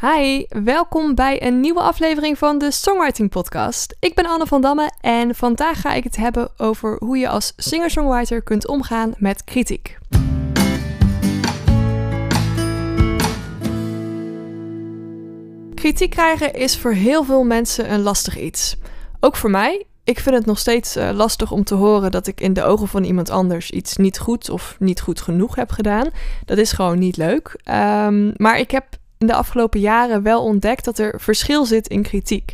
Hi, welkom bij een nieuwe aflevering van de Songwriting Podcast. Ik ben Anne van Damme en vandaag ga ik het hebben over hoe je als singer-songwriter kunt omgaan met kritiek. Kritiek krijgen is voor heel veel mensen een lastig iets. Ook voor mij. Ik vind het nog steeds uh, lastig om te horen dat ik in de ogen van iemand anders iets niet goed of niet goed genoeg heb gedaan. Dat is gewoon niet leuk. Um, maar ik heb in de afgelopen jaren wel ontdekt dat er verschil zit in kritiek.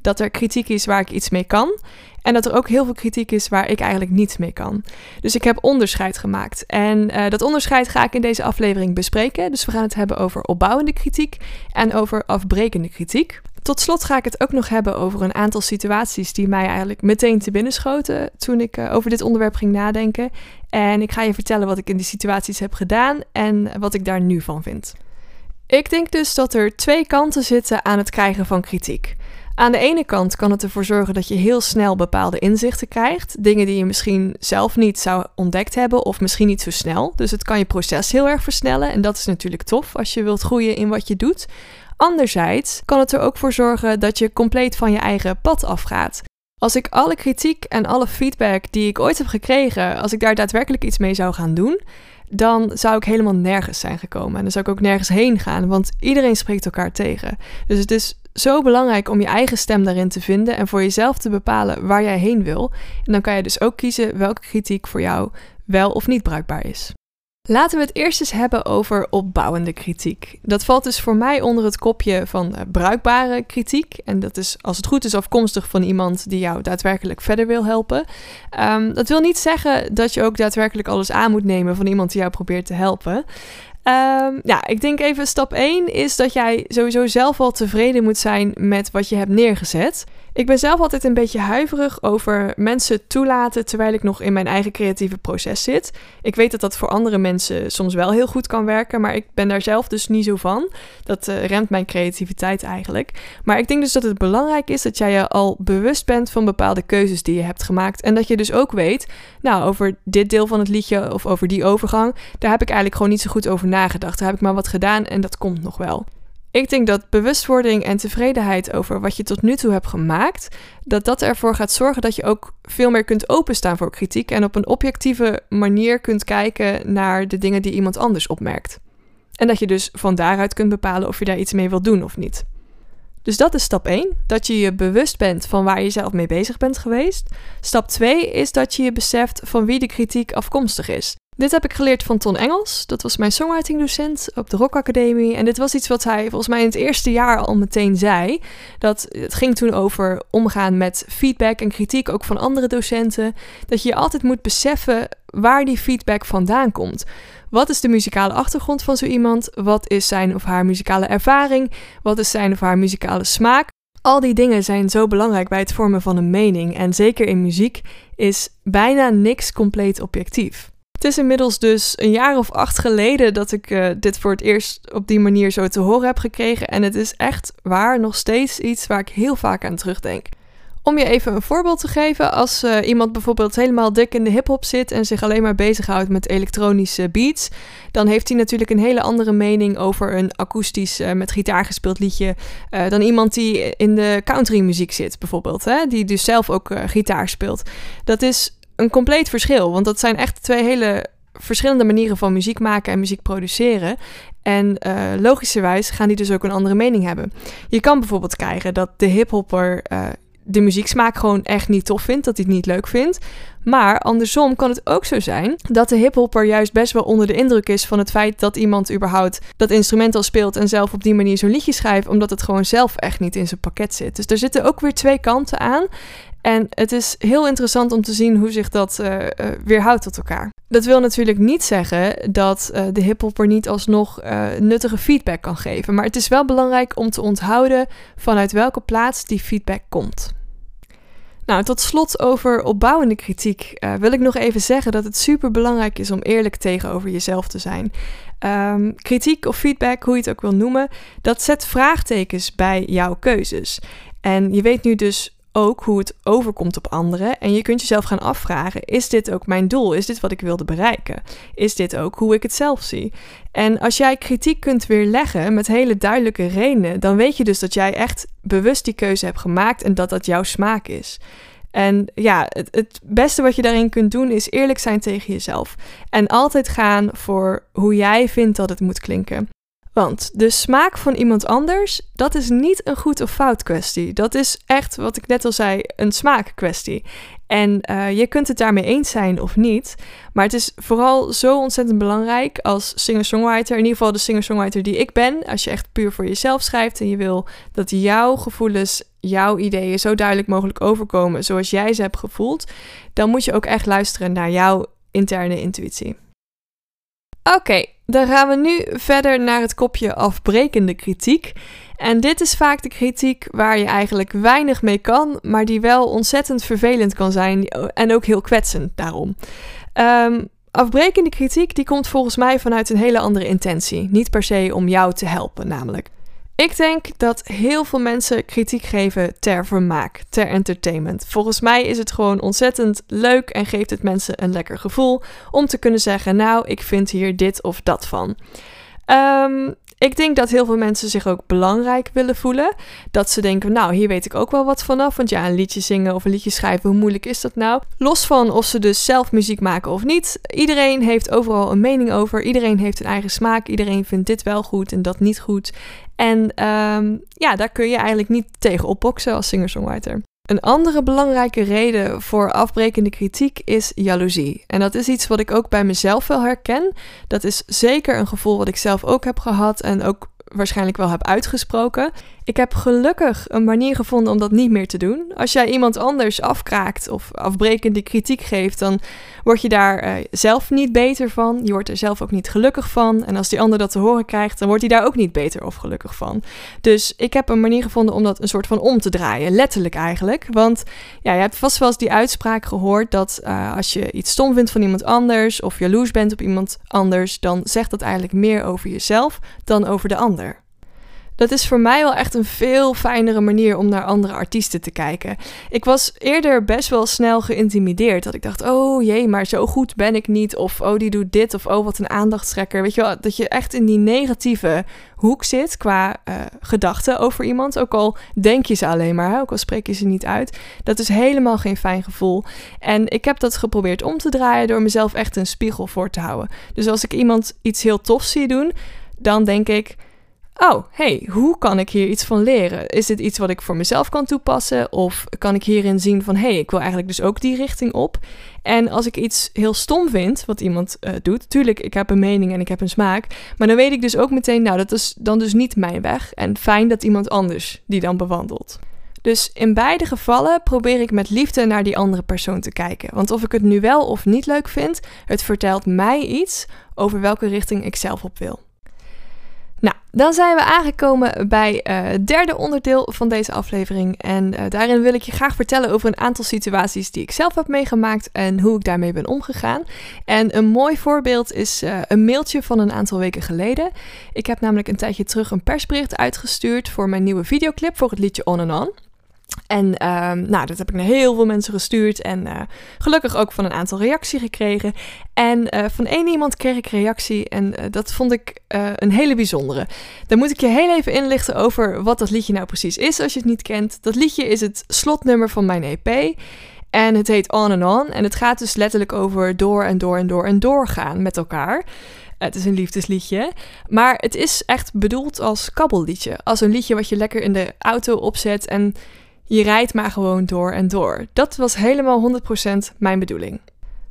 Dat er kritiek is waar ik iets mee kan. En dat er ook heel veel kritiek is waar ik eigenlijk niets mee kan. Dus ik heb onderscheid gemaakt. En uh, dat onderscheid ga ik in deze aflevering bespreken. Dus we gaan het hebben over opbouwende kritiek en over afbrekende kritiek. Tot slot ga ik het ook nog hebben over een aantal situaties die mij eigenlijk meteen te binnen schoten toen ik uh, over dit onderwerp ging nadenken. En ik ga je vertellen wat ik in die situaties heb gedaan en wat ik daar nu van vind. Ik denk dus dat er twee kanten zitten aan het krijgen van kritiek. Aan de ene kant kan het ervoor zorgen dat je heel snel bepaalde inzichten krijgt. Dingen die je misschien zelf niet zou ontdekt hebben of misschien niet zo snel. Dus het kan je proces heel erg versnellen en dat is natuurlijk tof als je wilt groeien in wat je doet. Anderzijds kan het er ook voor zorgen dat je compleet van je eigen pad afgaat. Als ik alle kritiek en alle feedback die ik ooit heb gekregen, als ik daar daadwerkelijk iets mee zou gaan doen, dan zou ik helemaal nergens zijn gekomen. En dan zou ik ook nergens heen gaan, want iedereen spreekt elkaar tegen. Dus het is zo belangrijk om je eigen stem daarin te vinden en voor jezelf te bepalen waar jij heen wil. En dan kan je dus ook kiezen welke kritiek voor jou wel of niet bruikbaar is. Laten we het eerst eens hebben over opbouwende kritiek. Dat valt dus voor mij onder het kopje van uh, bruikbare kritiek. En dat is, als het goed is, afkomstig van iemand die jou daadwerkelijk verder wil helpen. Um, dat wil niet zeggen dat je ook daadwerkelijk alles aan moet nemen van iemand die jou probeert te helpen. Um, ja, ik denk even stap 1 is dat jij sowieso zelf al tevreden moet zijn met wat je hebt neergezet. Ik ben zelf altijd een beetje huiverig over mensen toelaten terwijl ik nog in mijn eigen creatieve proces zit. Ik weet dat dat voor andere mensen soms wel heel goed kan werken, maar ik ben daar zelf dus niet zo van. Dat uh, remt mijn creativiteit eigenlijk. Maar ik denk dus dat het belangrijk is dat jij je al bewust bent van bepaalde keuzes die je hebt gemaakt. En dat je dus ook weet, nou, over dit deel van het liedje of over die overgang, daar heb ik eigenlijk gewoon niet zo goed over nagedacht. Daar heb ik maar wat gedaan en dat komt nog wel. Ik denk dat bewustwording en tevredenheid over wat je tot nu toe hebt gemaakt, dat dat ervoor gaat zorgen dat je ook veel meer kunt openstaan voor kritiek en op een objectieve manier kunt kijken naar de dingen die iemand anders opmerkt. En dat je dus van daaruit kunt bepalen of je daar iets mee wilt doen of niet. Dus dat is stap 1, dat je je bewust bent van waar je zelf mee bezig bent geweest. Stap 2 is dat je je beseft van wie de kritiek afkomstig is. Dit heb ik geleerd van Ton Engels. Dat was mijn songwriting docent op de Rock Academie. En dit was iets wat hij volgens mij in het eerste jaar al meteen zei. Dat het ging toen over omgaan met feedback en kritiek ook van andere docenten. Dat je je altijd moet beseffen waar die feedback vandaan komt. Wat is de muzikale achtergrond van zo iemand? Wat is zijn of haar muzikale ervaring? Wat is zijn of haar muzikale smaak? Al die dingen zijn zo belangrijk bij het vormen van een mening. En zeker in muziek is bijna niks compleet objectief. Het is inmiddels dus een jaar of acht geleden dat ik uh, dit voor het eerst op die manier zo te horen heb gekregen. En het is echt waar nog steeds iets waar ik heel vaak aan terugdenk. Om je even een voorbeeld te geven, als uh, iemand bijvoorbeeld helemaal dik in de hip-hop zit en zich alleen maar bezighoudt met elektronische beats, dan heeft hij natuurlijk een hele andere mening over een akoestisch uh, met gitaar gespeeld liedje dan iemand die in de country muziek zit, bijvoorbeeld, hè, die dus zelf ook gitaar speelt. Dat is een compleet verschil. Want dat zijn echt twee hele verschillende manieren van muziek maken en muziek produceren. En uh, logischerwijs gaan die dus ook een andere mening hebben. Je kan bijvoorbeeld krijgen dat de hiphopper uh, de muzieksmaak gewoon echt niet tof vindt, dat hij het niet leuk vindt. Maar andersom kan het ook zo zijn dat de hiphopper juist best wel onder de indruk is van het feit dat iemand überhaupt dat instrument al speelt en zelf op die manier zo'n liedje schrijft, omdat het gewoon zelf echt niet in zijn pakket zit. Dus er zitten ook weer twee kanten aan. En het is heel interessant om te zien hoe zich dat uh, uh, weerhoudt tot elkaar. Dat wil natuurlijk niet zeggen dat uh, de hiphopper niet alsnog nuttige feedback kan geven. Maar het is wel belangrijk om te onthouden vanuit welke plaats die feedback komt. Nou, tot slot over opbouwende kritiek wil ik nog even zeggen dat het super belangrijk is om eerlijk tegenover jezelf te zijn. Um, kritiek of feedback, hoe je het ook wil noemen, dat zet vraagtekens bij jouw keuzes. En je weet nu dus ook hoe het overkomt op anderen. En je kunt jezelf gaan afvragen: is dit ook mijn doel? Is dit wat ik wilde bereiken? Is dit ook hoe ik het zelf zie? En als jij kritiek kunt weerleggen met hele duidelijke redenen, dan weet je dus dat jij echt bewust die keuze hebt gemaakt en dat dat jouw smaak is. En ja, het, het, beste wat je daarin kunt doen is eerlijk zijn tegen jezelf. En altijd gaan voor hoe jij vindt dat het moet klinken. Want de smaak van iemand anders, dat is niet een goed of fout kwestie. Dat is echt, wat ik net al zei, een smaakkwestie. En uh, je kunt het daarmee eens zijn of niet. Maar het is vooral zo ontzettend belangrijk als singer-songwriter. In ieder geval de singer-songwriter die ik ben. Als je echt puur voor jezelf schrijft en je wil dat jouw gevoelens, jouw ideeën zo duidelijk mogelijk overkomen zoals jij ze hebt gevoeld. Dan moet je ook echt luisteren naar jouw interne intuïtie. Oké, dan gaan we nu verder naar het kopje afbrekende kritiek. En dit is vaak de kritiek waar je eigenlijk weinig mee kan, maar die wel ontzettend vervelend kan zijn en ook heel kwetsend daarom. Um, afbrekende kritiek die komt volgens mij vanuit een hele andere intentie. Niet per se om jou te helpen, namelijk. Ik denk dat heel veel mensen kritiek geven ter vermaak, ter entertainment. Volgens mij is het gewoon ontzettend leuk en geeft het mensen een lekker gevoel om te kunnen zeggen: Nou, ik vind hier dit of dat van. Um, ik denk dat heel veel mensen zich ook belangrijk willen voelen. Dat ze denken, nou, hier weet ik ook wel wat vanaf. Want ja, een liedje zingen of een liedje schrijven, hoe moeilijk is dat nou? Los van of ze dus zelf muziek maken of niet. Iedereen heeft overal een mening over. Iedereen heeft een eigen smaak. Iedereen vindt dit wel goed en dat niet goed. En um, ja, daar kun je eigenlijk niet tegen opboksen als singer-songwriter. Een andere belangrijke reden voor afbrekende kritiek is jaloezie. En dat is iets wat ik ook bij mezelf wel herken. Dat is zeker een gevoel wat ik zelf ook heb gehad en ook waarschijnlijk wel heb uitgesproken. Ik heb gelukkig een manier gevonden om dat niet meer te doen. Als jij iemand anders afkraakt of afbrekende kritiek geeft, dan word je daar uh, zelf niet beter van. Je wordt er zelf ook niet gelukkig van. En als die ander dat te horen krijgt, dan wordt hij daar ook niet beter of gelukkig van. Dus ik heb een manier gevonden om dat een soort van om te draaien. Letterlijk eigenlijk. Want ja, je hebt vast wel eens die uitspraak gehoord dat uh, als je iets stom vindt van iemand anders of jaloers bent op iemand anders, dan zegt dat eigenlijk meer over jezelf dan over de ander. Dat is voor mij wel echt een veel fijnere manier om naar andere artiesten te kijken. Ik was eerder best wel snel geïntimideerd. Dat ik dacht, oh jee, maar zo goed ben ik niet. Of oh, die doet dit. Of oh, wat een aandachtstrekker. Weet je wel, dat je echt in die negatieve hoek zit qua uh, gedachten over iemand. Ook al denk je ze alleen maar, ook al spreek je ze niet uit. Dat is helemaal geen fijn gevoel. En ik heb dat geprobeerd om te draaien door mezelf echt een spiegel voor te houden. Dus als ik iemand iets heel tofs zie doen, dan denk ik oh, hey, hoe kan ik hier iets van leren? Is dit iets wat ik voor mezelf kan toepassen? Of kan ik hierin zien van, hey, ik wil eigenlijk dus ook die richting op? En als ik iets heel stom vind, wat iemand uh, doet, tuurlijk, ik heb een mening en ik heb een smaak, maar dan weet ik dus ook meteen, nou, dat is dan dus niet mijn weg. En fijn dat iemand anders die dan bewandelt. Dus in beide gevallen probeer ik met liefde naar die andere persoon te kijken. Want of ik het nu wel of niet leuk vind, het vertelt mij iets over welke richting ik zelf op wil. Nou, dan zijn we aangekomen bij uh, het derde onderdeel van deze aflevering. En uh, daarin wil ik je graag vertellen over een aantal situaties die ik zelf heb meegemaakt en hoe ik daarmee ben omgegaan. En een mooi voorbeeld is uh, een mailtje van een aantal weken geleden. Ik heb namelijk een tijdje terug een persbericht uitgestuurd voor mijn nieuwe videoclip voor het liedje On and On. En uh, nou, dat heb ik naar heel veel mensen gestuurd en uh, gelukkig ook van een aantal reacties gekregen. En uh, van één iemand kreeg ik reactie en uh, dat vond ik een hele bijzondere. Dan moet ik je heel even inlichten over wat dat liedje nou precies is als je het niet kent. Dat liedje is het slotnummer van mijn EP en het heet On and On. En het gaat dus letterlijk over door en door en door en doorgaan met elkaar. Het is een liefdesliedje. Maar het is echt bedoeld als kabbelliedje. Als een liedje wat je lekker in de auto opzet en je rijdt maar gewoon door en door. Dat was helemaal 100% mijn bedoeling.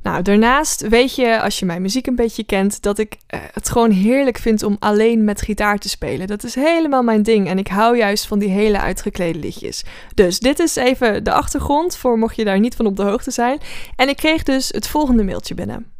Nou, daarnaast weet je, als je mijn muziek een beetje kent, dat ik eh, het gewoon heerlijk vind om alleen met gitaar te spelen. Dat is helemaal mijn ding en ik hou juist van die hele uitgeklede liedjes. Dus dit is even de achtergrond voor mocht je daar niet van op de hoogte zijn. En ik kreeg dus het volgende mailtje binnen.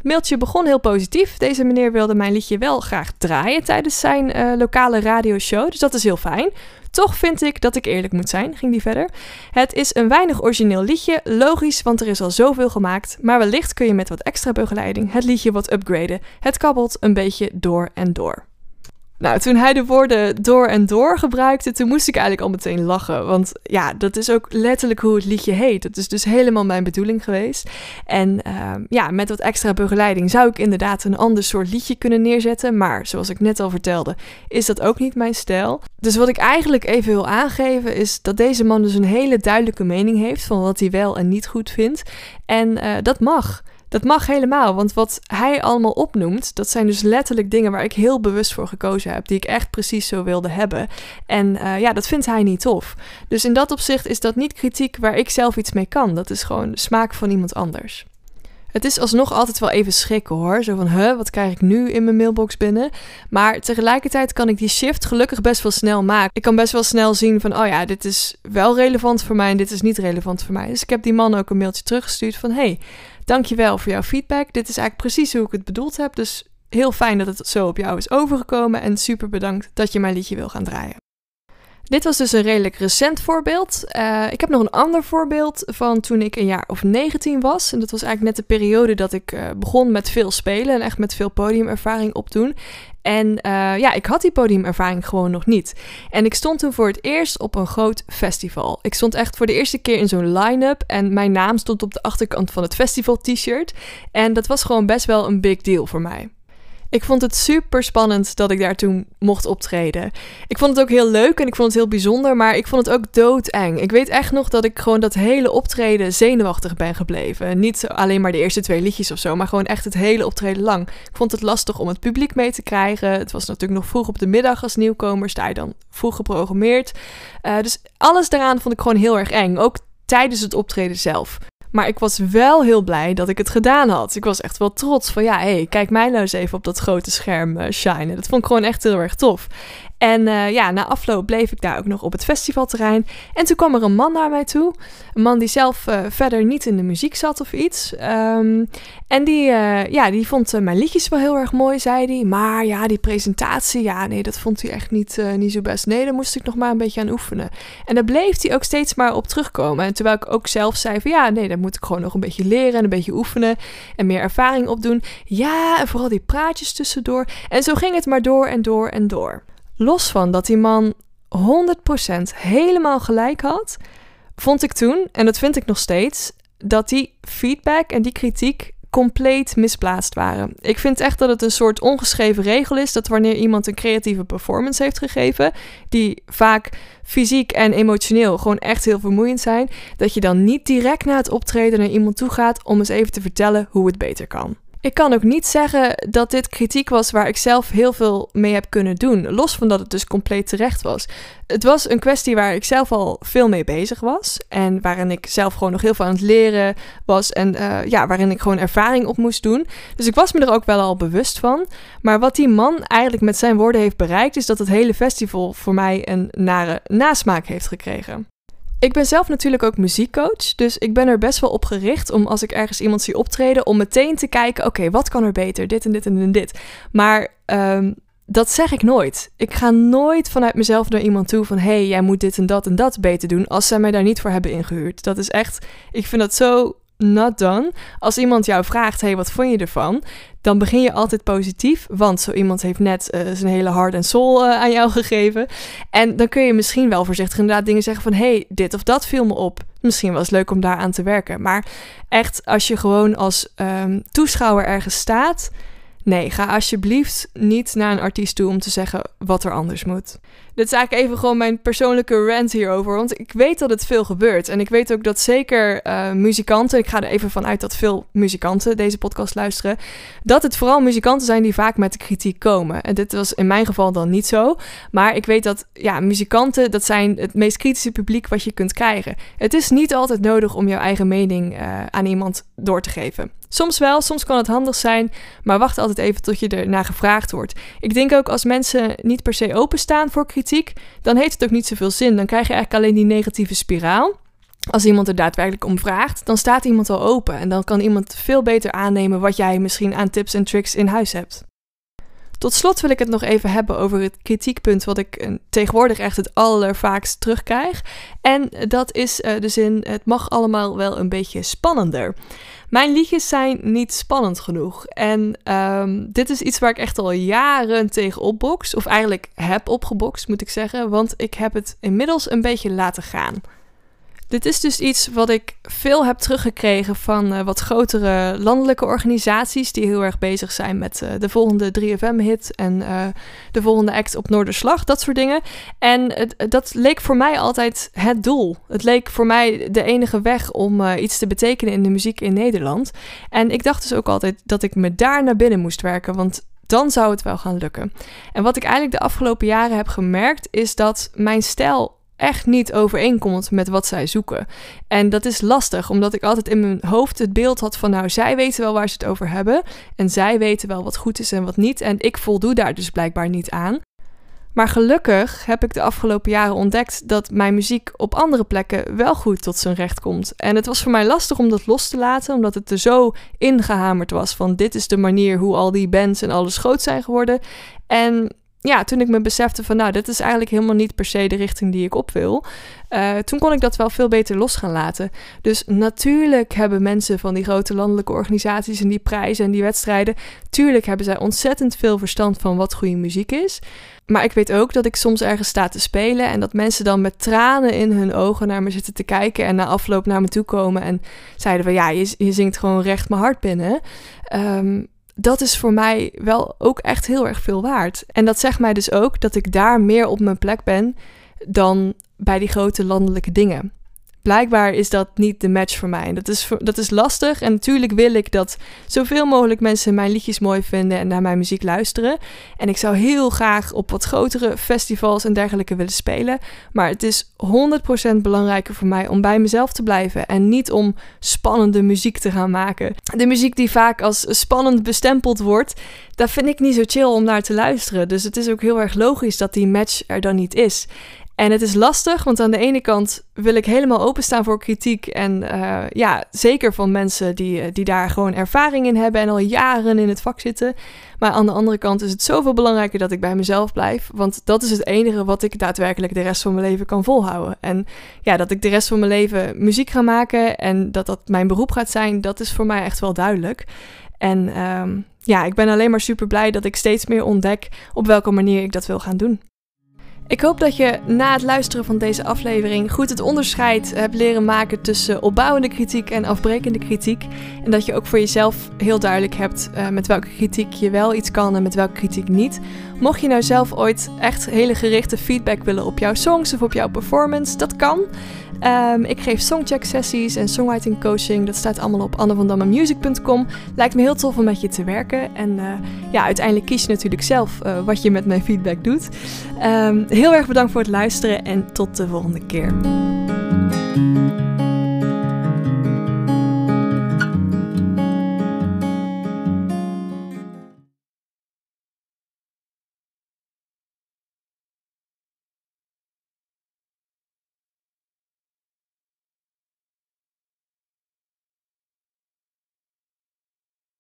Het mailtje begon heel positief. Deze meneer wilde mijn liedje wel graag draaien tijdens zijn uh, lokale radioshow, dus dat is heel fijn. Toch vind ik dat ik eerlijk moet zijn, ging die verder. Het is een weinig origineel liedje, logisch, want er is al zoveel gemaakt. Maar wellicht kun je met wat extra begeleiding het liedje wat upgraden. Het kabbelt een beetje door en door. Nou, toen hij de woorden door en door gebruikte, toen moest ik eigenlijk al meteen lachen. Want ja, dat is ook letterlijk hoe het liedje heet. Dat is dus helemaal mijn bedoeling geweest. En ehm, ja, met wat extra begeleiding zou ik inderdaad een ander soort liedje kunnen neerzetten. Maar zoals ik net al vertelde, is dat ook niet mijn stijl. Dus wat ik eigenlijk even wil aangeven is dat deze man dus een hele duidelijke mening heeft van wat hij wel en niet goed vindt. En uh, dat mag. Dat mag helemaal, want wat hij allemaal opnoemt, dat zijn dus letterlijk dingen waar ik heel bewust voor gekozen heb, die ik echt precies zo wilde hebben. En uh, ja, dat vindt hij niet tof. Dus in dat opzicht is dat niet kritiek waar ik zelf iets mee kan. Dat is gewoon smaak van iemand anders. Het is alsnog altijd wel even schrikken hoor. Zo van, huh, wat krijg ik nu in mijn mailbox binnen? Maar tegelijkertijd kan ik die shift gelukkig best wel snel maken. Ik kan best wel snel zien van, oh ja, dit is wel relevant voor mij en dit is niet relevant voor mij. Dus ik heb die man ook een mailtje teruggestuurd van, hey, dankjewel voor jouw feedback. Dit is eigenlijk precies hoe ik het bedoeld heb. Dus heel fijn dat het zo op jou is overgekomen en super bedankt dat je mijn liedje wil gaan draaien. Dit was dus een redelijk recent voorbeeld. Uh, ik heb nog een ander voorbeeld van toen ik een jaar of 19 was. En dat was eigenlijk net de periode dat ik uh, begon met veel spelen en echt met veel podiumervaring opdoen. En uh, ja, ik had die podiumervaring gewoon nog niet. En ik stond toen voor het eerst op een groot festival. Ik stond echt voor de eerste keer in zo'n line-up. En mijn naam stond op de achterkant van het festival-t-shirt. En dat was gewoon best wel een big deal voor mij. Ik vond het super spannend dat ik daar toen mocht optreden. Ik vond het ook heel leuk en ik vond het heel bijzonder, maar ik vond het ook doodeng. Ik weet echt nog dat ik gewoon dat hele optreden zenuwachtig ben gebleven. Niet alleen maar de eerste twee liedjes of zo, maar gewoon echt het hele optreden lang. Ik vond het lastig om het publiek mee te krijgen. Het was natuurlijk nog vroeg op de middag als nieuwkomer, sta je dan vroeg geprogrammeerd. Uh, dus alles daaraan vond ik gewoon heel erg eng. Ook tijdens het optreden zelf. Maar ik was wel heel blij dat ik het gedaan had. Ik was echt wel trots van ja, hé, kijk mij nou eens even op dat grote scherm uh, shinen. Dat vond ik gewoon echt heel erg tof. En uh, ja, na afloop bleef ik daar ook nog op het festivalterrein. En toen kwam er een man naar mij toe. Een man die zelf uh, verder niet in de muziek zat of iets. Um, en die, uh, ja, die vond mijn liedjes wel heel erg mooi, zei hij. Maar ja, die presentatie, ja, nee, dat vond hij echt niet, niet zo best. Nee, daar moest ik nog maar een beetje aan oefenen. En daar bleef hij ook steeds maar op terugkomen. En terwijl ik ook zelf zei van ja, nee, daar moet ik gewoon nog een beetje leren en een beetje oefenen. En meer ervaring opdoen. Ja, en vooral die praatjes tussendoor. En zo ging het maar door en door en door. Los van dat die man 100% helemaal gelijk had, vond ik toen, en dat vind ik nog steeds, dat die feedback en die kritiek compleet misplaatst waren. Ik vind echt dat het een soort ongeschreven regel is dat wanneer iemand een creatieve performance heeft gegeven, die vaak fysiek en emotioneel gewoon echt heel vermoeiend zijn, dat je dan niet direct na het optreden naar iemand toe gaat om eens even te vertellen hoe het beter kan. Ik kan ook niet zeggen dat dit kritiek was waar ik zelf heel veel mee heb kunnen doen, los van dat het dus compleet terecht was. Het was een kwestie waar ik zelf al veel mee bezig was en waarin ik zelf gewoon nog heel veel aan het leren was en uh, ja, waarin ik gewoon ervaring op moest doen. Dus ik was me er ook wel al bewust van. Maar wat die man eigenlijk met zijn woorden heeft bereikt, is dat het hele festival voor mij een nare nasmaak heeft gekregen. Ik ben zelf natuurlijk ook muziekcoach, dus ik ben er best wel op gericht om als ik ergens iemand zie optreden, om meteen te kijken, oké, wat kan er beter? Dit en dit en dit. Maar um, dat zeg ik nooit. Ik ga nooit vanuit mezelf naar iemand toe van, hey, jij moet dit en dat en dat beter doen, als zij mij daar niet voor hebben ingehuurd. Dat is echt, ik vind dat zo not done. Als iemand jou vraagt, hey, wat vond je ervan? Dan begin je altijd positief, want zo iemand heeft net uh, zijn hele hart en soul uh, aan jou gegeven. En dan kun je misschien wel voorzichtig inderdaad dingen zeggen van, hey, dit of dat viel me op. Misschien was het leuk om daar aan te werken. Maar echt, als je gewoon als um, toeschouwer ergens staat, nee, ga alsjeblieft niet naar een artiest toe om te zeggen wat er anders moet. Dit is eigenlijk even gewoon mijn persoonlijke rant hierover. Want ik weet dat het veel gebeurt. En ik weet ook dat zeker uh, muzikanten, ik ga er even vanuit dat veel muzikanten deze podcast luisteren, dat het vooral muzikanten zijn die vaak met de kritiek komen. En dit was in mijn geval dan niet zo. Maar ik weet dat ja, muzikanten, dat zijn het meest kritische publiek wat je kunt krijgen. Het is niet altijd nodig om jouw eigen mening uh, aan iemand door te geven. Soms wel, soms kan het handig zijn, maar wacht altijd even tot je ernaar gevraagd wordt. Ik denk ook als mensen niet per se openstaan voor kritiek, dan heeft het ook niet zoveel zin. Dan krijg je eigenlijk alleen die negatieve spiraal. Als iemand er daadwerkelijk om vraagt, dan staat iemand al open en dan kan iemand veel beter aannemen wat jij misschien aan tips en tricks in huis hebt. Tot slot wil ik het nog even hebben over het kritiekpunt wat ik uh, tegenwoordig echt het allervaakst terugkrijg. En dat is uh, de zin: het mag allemaal wel een beetje spannender. Mijn liedjes zijn niet spannend genoeg. En ehm, dit is iets waar ik echt al jaren tegen opbox. Of eigenlijk heb opgebokst, moet ik zeggen. Want ik heb het inmiddels een beetje laten gaan. Dit is dus iets wat ik veel heb teruggekregen van uh, wat grotere landelijke organisaties die heel erg bezig zijn met uh, de volgende 3FM-hit en uh, de volgende act op Noorderslag, dat soort dingen. En dat leek voor mij altijd het doel. Het leek voor mij de enige weg om iets te betekenen in de muziek in Nederland. En ik dacht dus ook altijd dat ik me daar naar binnen moest werken, want dan zou het wel gaan lukken. En wat ik eigenlijk de afgelopen jaren heb gemerkt, is dat mijn stijl echt niet overeenkomt met wat zij zoeken. En dat is lastig, omdat ik altijd in mijn hoofd het beeld had van, nou, zij weten wel waar ze het over hebben. En zij weten wel wat goed is en wat niet. En ik voldoe daar dus blijkbaar niet aan. Maar gelukkig heb ik de afgelopen jaren ontdekt dat mijn muziek op andere plekken wel goed tot zijn recht komt. En het was voor mij lastig om dat los te laten, omdat het er zo ingehamerd was van dit is de manier hoe al die bands en alles groot zijn geworden. En ja, toen ik me besefte van, nou, dit is eigenlijk helemaal niet per se de richting die ik op wil. Uh, toen kon ik dat wel veel beter los gaan laten. Dus natuurlijk hebben mensen van die grote landelijke organisaties en die prijzen en die wedstrijden, tuurlijk hebben zij ontzettend veel verstand van wat goede muziek is. Maar ik weet ook dat ik soms ergens sta te spelen en dat mensen dan met tranen in hun ogen naar me zitten te kijken en na afloop naar me toe komen en zeiden van, ja, je, je zingt gewoon recht mijn hart binnen. Um, dat is voor mij wel ook echt heel erg veel waard. En dat zegt mij dus ook dat ik daar meer op mijn plek ben dan bij die grote landelijke dingen blijkbaar is dat niet de match voor mij. Dat is, dat is lastig. En natuurlijk wil ik dat zoveel mogelijk mensen mijn liedjes mooi vinden en naar mijn muziek luisteren. En ik zou heel graag op wat grotere festivals en dergelijke willen spelen. Maar het is 100% belangrijker voor mij om bij mezelf te blijven. En niet om spannende muziek te gaan maken. De muziek die vaak als spannend bestempeld wordt, daar vind ik niet zo chill om naar te luisteren. Dus het is ook heel erg logisch dat die match er dan niet is. En het is lastig, want aan de ene kant wil ik helemaal openstaan voor kritiek. En uh, ja, zeker van mensen die, eh, die daar gewoon ervaring in hebben en al jaren in het vak zitten. Maar aan de andere kant is het zoveel belangrijker dat ik bij mezelf blijf. Want dat is het enige wat ik daadwerkelijk de rest van mijn leven kan volhouden. En ja, dat ik de rest van mijn leven muziek ga maken en dat dat mijn beroep gaat zijn, dat is voor mij echt wel duidelijk. En um, ja, ik ben alleen maar super blij dat ik steeds meer ontdek op welke manier ik dat wil gaan doen. Ik hoop dat je na het luisteren van deze aflevering goed het onderscheid hebt leren maken tussen opbouwende kritiek en afbrekende kritiek. En dat je ook voor jezelf heel duidelijk hebt uh, met welke kritiek je wel iets kan en met welke kritiek niet. Mocht je nou zelf ooit echt hele gerichte feedback willen op jouw songs of op jouw performance, dat kan. Um, ik geef songcheck sessies en songwriting coaching. Dat staat allemaal op annevandammemusic.com. Lijkt me heel tof om met je te werken. En uh, ja, uiteindelijk kies je natuurlijk zelf uh, wat je met mijn feedback doet. Um, heel erg bedankt voor het luisteren en tot de volgende keer.